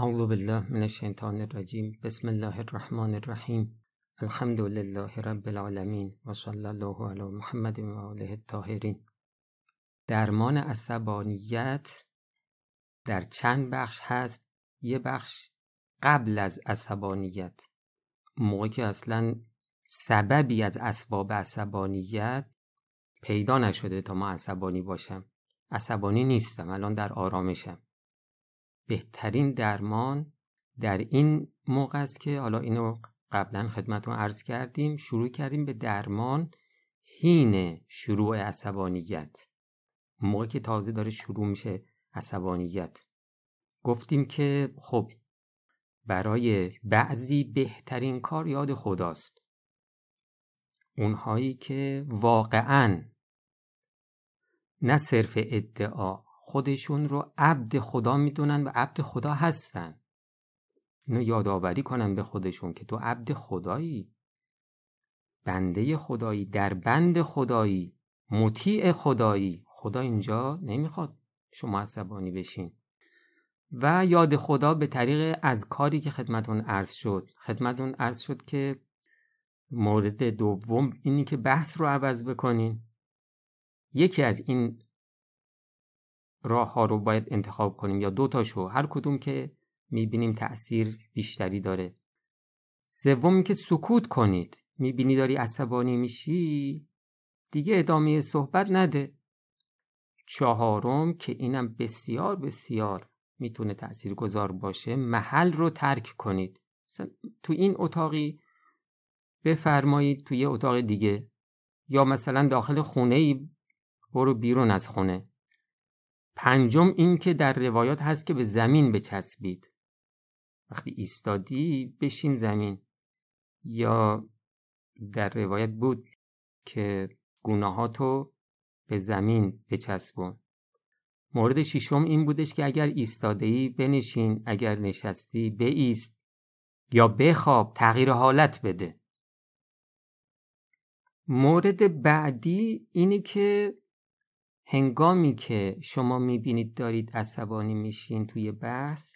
اعوذ بالله من الشیطان الرجیم بسم الله الرحمن الرحیم الحمد لله رب العالمین و صلی الله علی محمد و آله الطاهرین. درمان عصبانیت در چند بخش هست. یه بخش قبل از عصبانیت. موقع که اصلا سببی از اسباب عصبانیت پیدا نشده تا ما عصبانی باشم. عصبانی نیستم الان در آرامشم. بهترین درمان در این موقع است که حالا اینو قبلا خدمتون عرض کردیم شروع کردیم به درمان هین شروع عصبانیت. موقع که تازه داره شروع میشه عصبانیت. گفتیم که خب برای بعضی بهترین کار یاد خداست. اونهایی که واقعا نه صرف ادعا خودشون رو عبد خدا می‌دونن و عبد خدا هستن. اینو یادآوری کنن به خودشون که تو عبد خدایی. بنده خدایی در بند خدایی مطیع خدایی. خدا اینجا نمی‌خواد شما عصبانی بشین. و یاد خدا به طریق از کاری که خدمتون عرض شد. خدمتون عرض شد که مورد دوم اینی که بحث رو عوض بکنین. یکی از این راه ها رو باید انتخاب کنیم یا دو تاشو هر کدوم که می‌بینیم تأثیر بیشتری داره. سوم که سکوت کنید. می‌بینی داری عصبانی میشی؟ دیگه ادامه صحبت نده. چهارم که اینم بسیار بسیار می‌تونه تأثیر گذار باشه محل رو ترک کنید. تو این اتاقی بفرمایید تو یه اتاق دیگه. یا مثلا داخل خونه ای برو بیرون از خونه. پنجم این که در روایات هست که به زمین بچسبید. وقتی ایستادی بشین زمین. یا در روایت بود که گناهاتو به زمین بچسبون مورد ششم این بودش که اگر ایستادهی بنشین اگر نشستی بایست یا بخواب تغییر حالت بده. مورد بعدی اینه که هنگامی که شما می‌بینید دارید عصبانی میشین توی بحث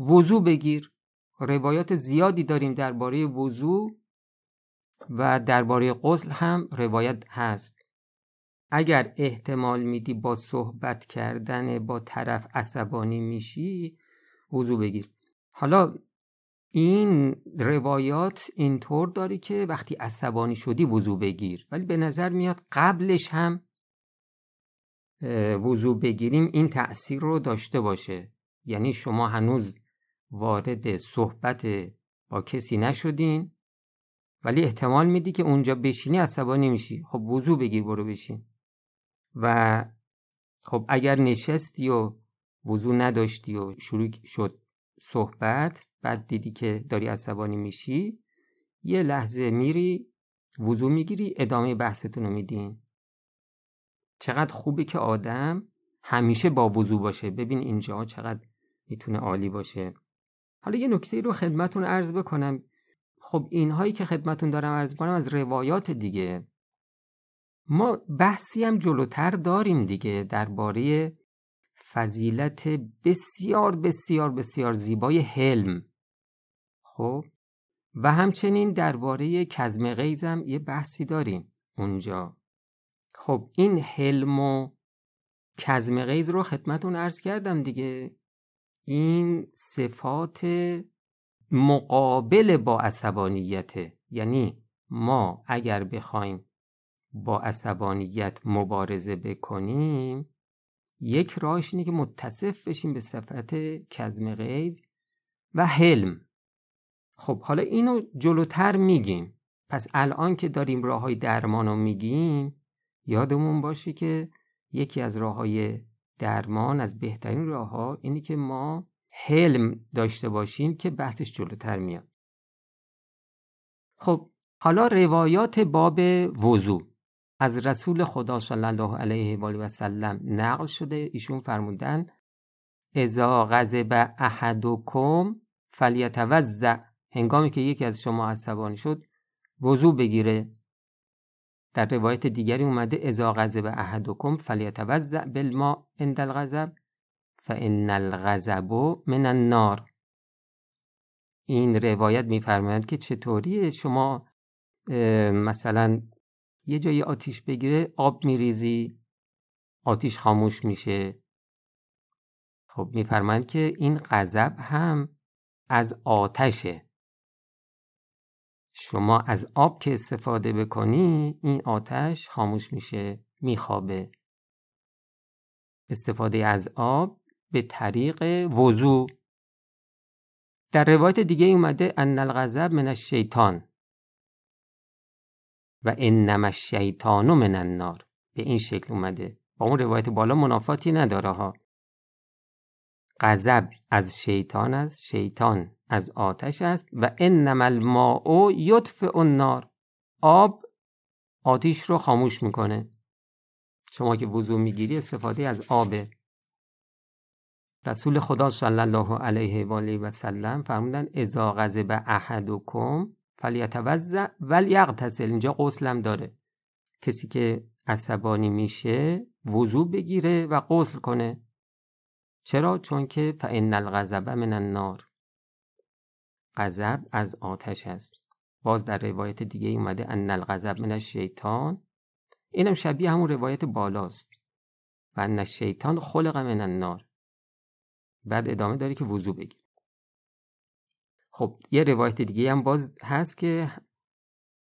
وضوع بگیر. روایات زیادی داریم درباره وضوع و درباره غسل هم روایت هست. اگر احتمال میدی با صحبت کردن با طرف عصبانی میشی وضوع بگیر. حالا این روایات اینطور داری که وقتی عصبانی شدی وضوع بگیر. ولی به نظر میاد قبلش هم وضوع بگیریم این تأثیر رو داشته باشه. یعنی شما هنوز وارد صحبت با کسی نشدین ولی احتمال میدی که اونجا بشینی عصبانی میشی خب وضوع بگیر برو بشین. و خب اگر نشستی و وضوع نداشتی و شروع شد صحبت بعد دیدی که داری عصبانی میشی یه لحظه میری وضوع می‌گیری ادامه بحثتون رو میدین. چقدر خوبه که آدم همیشه با وضوع باشه. ببین اینجا چقدر می‌تونه عالی باشه. حالا یه نکته رو خدمتون عرض بکنم. خب اینهایی که خدمتون دارم عرض کنم از روایات دیگه. ما بحثی هم جلوتر داریم دیگه درباره فضیلت بسیار بسیار بسیار زیبای حلم. خب؟ و همچنین درباره کزم غیزم یه بحثی داریم اونجا. خب این حلم و کزم غیز رو خدمتون عرض کردم دیگه. این صفات مقابل با عصبانیته یعنی ما اگر بخوایم با عصبانیت مبارزه بکنیم یک راهش اینه که متصف بشیم به صفت کزم غیز و حلم. خب حالا اینو جلوتر میگیم. پس الان که داریم راه های درمان رو میگیم یادمون باشه که یکی از راه های درمان از بهترین راه ها اینه که ما حلم داشته باشیم که بحثش جلوتر میاد. خب حالا روایات باب وضوع از رسول خدا صلی الله علیه و آله و سلم نقل شده. ایشون فرمودن اذا غضب احدکم فلیتوضع. هنگامی که یکی از شما عصبانی شد وضوع بگیره. در روایت دیگری اومده اذا غضب احدکم فلیتوضع بالماء عند الغضب فان الغضب من النار. این روایت میفرمایند که چطوری شما مثلا یه جایی آتیش بگیره آب میریزی آتیش خاموش میشه. خب میفرمایند که این غضب هم از آتشه. شما از آب که استفاده بکنی این آتش خاموش میشه میخوابه. استفاده از آب به طریق وضوع در روایت دیگه اومده ان الغضب من الشیطان و انما الشیطان من النار به این شکل اومده. با اون روایت بالا منافاتی نداره ها. غضب از شیطان است شیطان. از آتش است و انما الماء یطفئ النار. آب آتیش رو خاموش می‌کنه. شما که وضوع می‌گیری استفاده از آبه رسول خدا صلی الله علیه و آله و سلم فرمودن اذا غضب احدکم فلیتوضا ولیغتسل. اینجا غسلم داره. کسی که عصبانی میشه وضوع بگیره و غسل کنه. چرا؟ چون که فان الغضب من النار. غضب از آتش است. باز در روایت دیگه اومده ان الغضب من الشیطان. اینم شبیه همون روایت بالاست. و ان الشیطان خلق من النار. بعد ادامه داره که وضوع بگیر. خب یه روایت دیگه هم باز هست که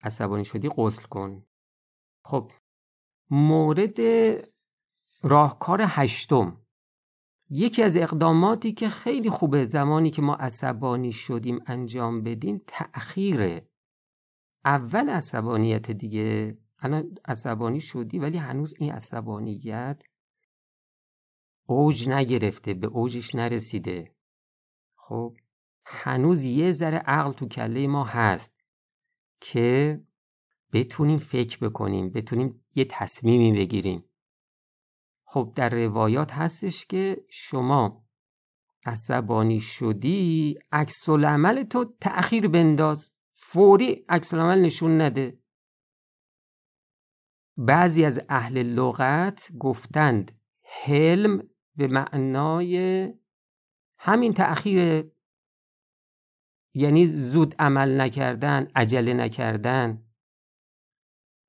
عصبانی شدی غسل کن. خب مورد راهکار هشتم. یکی از اقداماتی که خیلی خوبه زمانی که ما عصبانی شدیم انجام بدیم تأخیره. اول عصبانیت دیگه. الان عصبانی شدی ولی هنوز این عصبانیت اوج نگرفته به اوجش نرسیده. خب هنوز یه ذره عقل تو کله ما هست که بتونیم فکر بکنیم بتونیم یه تصمیمی بگیریم. خب در روایات هستش که شما عصبانی شدی عکس العمل تو تأخیر بنداز فوری عکس العمل نشون نده. بعضی از اهل لغت گفتند حلم به معنای همین تأخیر یعنی زود عمل نکردن عجله نکردن.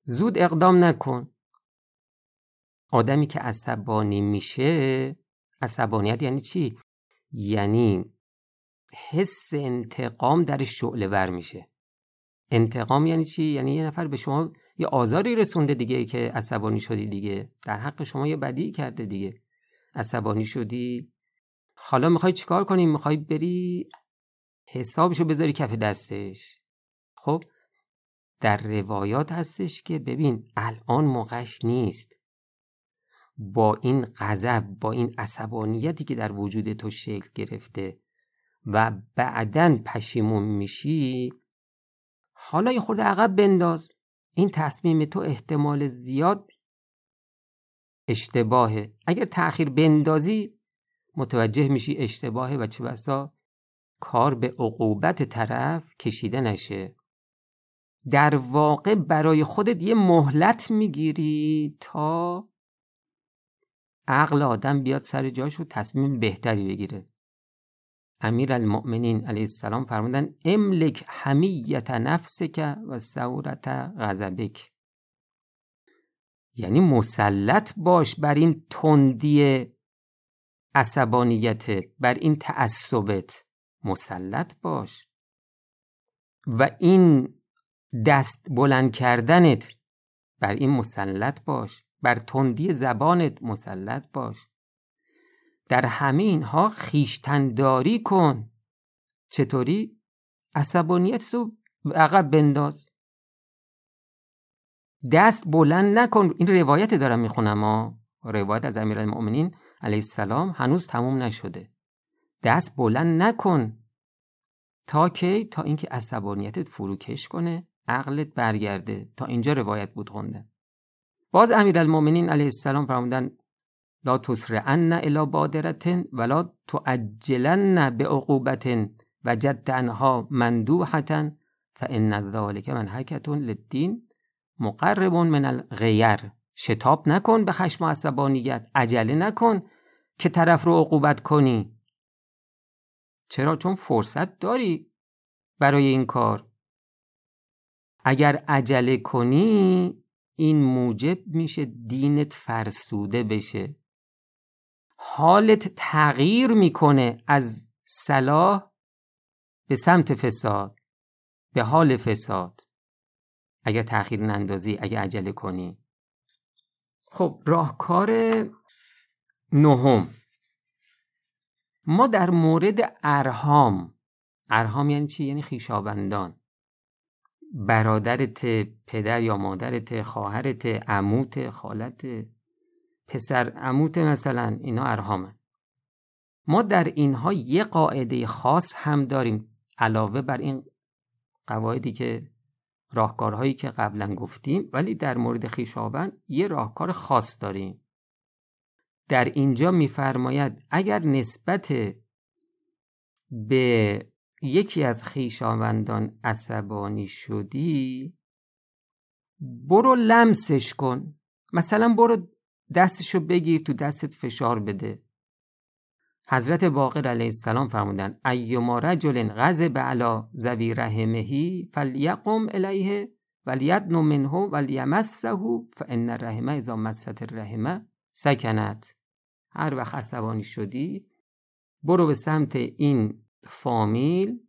زود اقدام نکن. آدمی که عصبانی میشه عصبانیت یعنی چی؟ یعنی حس انتقام در شعله ور میشه. انتقام یعنی چی؟ یعنی یه نفر به شما یه آزاری رسونده دیگه که عصبانی شدی دیگه. در حق شما یه بدی کرده دیگه. عصبانی شدی. حالا می‌خوای چیکار کنی؟ می‌خوای بری حسابشو بذاری کف دستش. خب در روایات هستش که ببین الان موقعش نیست. با این غضب با این عصبانیتی که در وجود تو شکل گرفته و بعدا پشیمون میشی حالا یه خورده عقب بنداز. این تصمیم تو احتمال زیاد اشتباهه. اگر تأخیر بندازی متوجه میشی اشتباهه و چه بسا کار به عقوبت طرف کشیده نشه. در واقع برای خودت یه مهلت می‌گیری تا عقل آدم بیاد سر جاش و تصمیم بهتری بگیره. امیر المؤمنین علیه السلام فرمودن املک حمیت نفسک و سورت غضبک. یعنی مسلط باش بر این تندی عصبانیتت بر این تعصبت. مسلط باش. و این دست بلند کردنت بر این مسلط باش. بر تندی زبانت مسلط باش. در همه اینها خیشتنداری کن. چطوری؟ عصبانیت رو عقب بنداز. دست بلند نکن. این روایت دارم می‌خونم ها روایت از امیرالمؤمنین علیه السلام هنوز تموم نشده. دست بلند نکن. تا کی؟ تا اینکه عصبانیتت فروکش کنه عقلت برگرده. تا اینجا روایت بود خونده. باز امیرالمؤمنین علیه السلام فرمودن لا تسرعن الی بادرتن ولا تعجلن به عقوبت وجدت عنها مندوحتا فان ذلك منهکة للدین مقرب من الغیر. شتاب نکن به خشم و عصبانیت عجله نکن که طرف رو عقوبت کنی. چرا؟ چون فرصت داری برای این کار. اگر عجله کنی این موجب میشه دینت فرسوده بشه. حالت تغییر می‌کنه از صلاح به سمت فساد به حال فساد. اگر تأخیر نندازی اگر عجله کنی. خب راهکار نهم. ما در مورد ارهام. ارهام یعنی چی؟ یعنی خیشاوندان. برادرت پدر یا مادرت خواهرت عموت خالت پسر عموت مثلا اینا ارهامن ما در اینها یه قاعده خاص هم داریم علاوه بر این قواعدی که راهکارهایی که قبلا گفتیم ولی در مورد خیشاوند یه راهکار خاص داریم. در اینجا میفرماید اگر نسبت به یکی از خیشاوندان عصبانی شدی؟ برو لمسش کن. مثلا برو دستشو بگیر تو دستت فشار بده. حضرت باقر علیه السلام فرمودن ایما رجل غضب علی ذوی رحمهی فلیقم الیه ولیدن منه ولیمسه فان الرحمه اذا مست الرحمه. سکنت. هر وقت عصبانی شدی برو به سمت این فامیل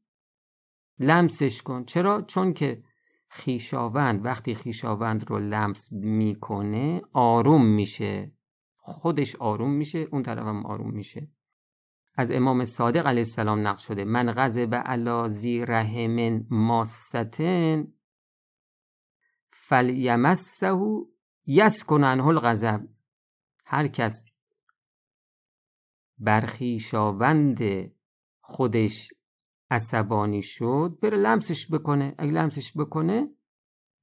لمسش کن. چرا؟ چون که خیشاوند وقتی خیشاوند رو لمس می‌کنه آروم میشه. خودش آروم میشه اون طرف هم آروم میشه. از امام صادق علیه السلام نقل شده من غضب علی زی رحم ماستن فلیمسه یسکن عنه الغضب. هر کس برخیشاوند خودش عصبانی شد بره لمسش بکنه. اگه لمسش بکنه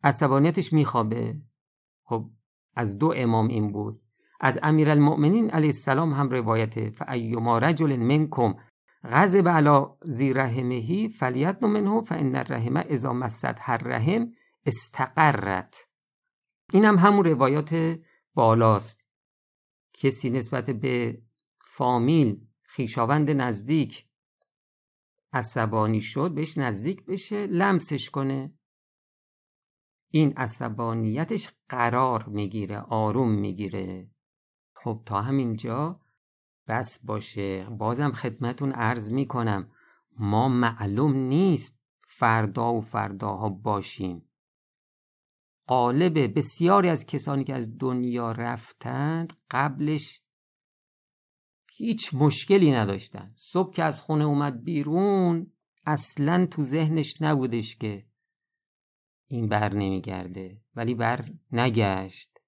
عصبانیتش میخوابه. خب از دو امام این بود. از امیر المؤمنین علیه السلام هم روایته فایما رجل منکم غضب علی ذی رحمه فلیت منه فان الرحمه اذا مست هر رحم استقرت. این هم همون روایات بالاست. کسی نسبت به فامیل خیشاوند نزدیک عصبانی شد بهش نزدیک بشه لمسش کنه. این عصبانیتش قرار می‌گیره آروم می‌گیره. خب تا همینجا بس باشه. بازم خدمتون عرض می‌کنم ما معلوم نیست فردا و فرداها باشیم. قالب بسیاری از کسانی که از دنیا رفتند قبلش هیچ مشکلی نداشتن. صبح که از خونه اومد بیرون اصلا تو ذهنش نبودش که این بر نمیگرده. ولی بر نگشت.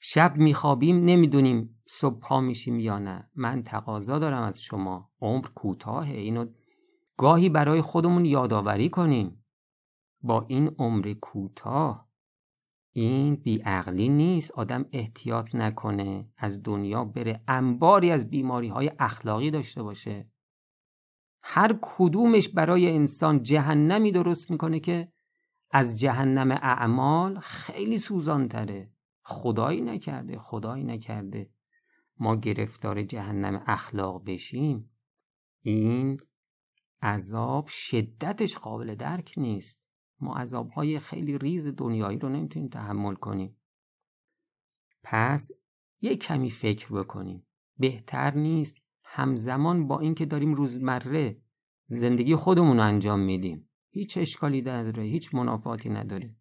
شب میخوابیم نمی‌دونیم صبح پا میشیم یا نه. من تقاضا دارم از شما. عمر کوتاهه. اینو گاهی برای خودمون یادآوری کنیم. با این عمر کوتاه این بیعقلی نیست. آدم احتیاط نکنه از دنیا بره انباری از بیماری های اخلاقی داشته باشه. هر کدومش برای انسان جهنمی درست می‌کنه که از جهنم اعمال خیلی سوزانتره. خدایی نکرده خدایی نکرده. ما گرفتار جهنم اخلاق بشیم. این عذاب شدتش قابل درک نیست. ما عذابهای خیلی ریز دنیایی رو نمی‌تونیم تحمل کنیم. پس یه کمی فکر بکنیم. بهتر نیست همزمان با اینکه داریم روزمره زندگی خودمون رو انجام میدیم. هیچ اشکالی نداره هیچ منافاتی نداره.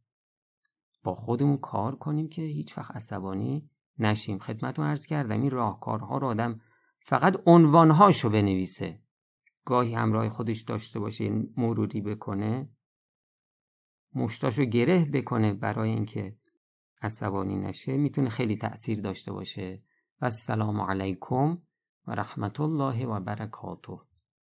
با خودمون کار کنیم که هیچ وقت عصبانی نشیم. خدمتون عرض کردم این راهکارها رو آدم فقط عنوانهاشو بنویسه. گاهی همراه خودش داشته باشه مروری بکنه. مشتاشو گره بکنه برای اینکه عصبانی نشه می‌تونه خیلی تأثیر داشته باشه. و السلام علیکم و رحمت الله و برکاته.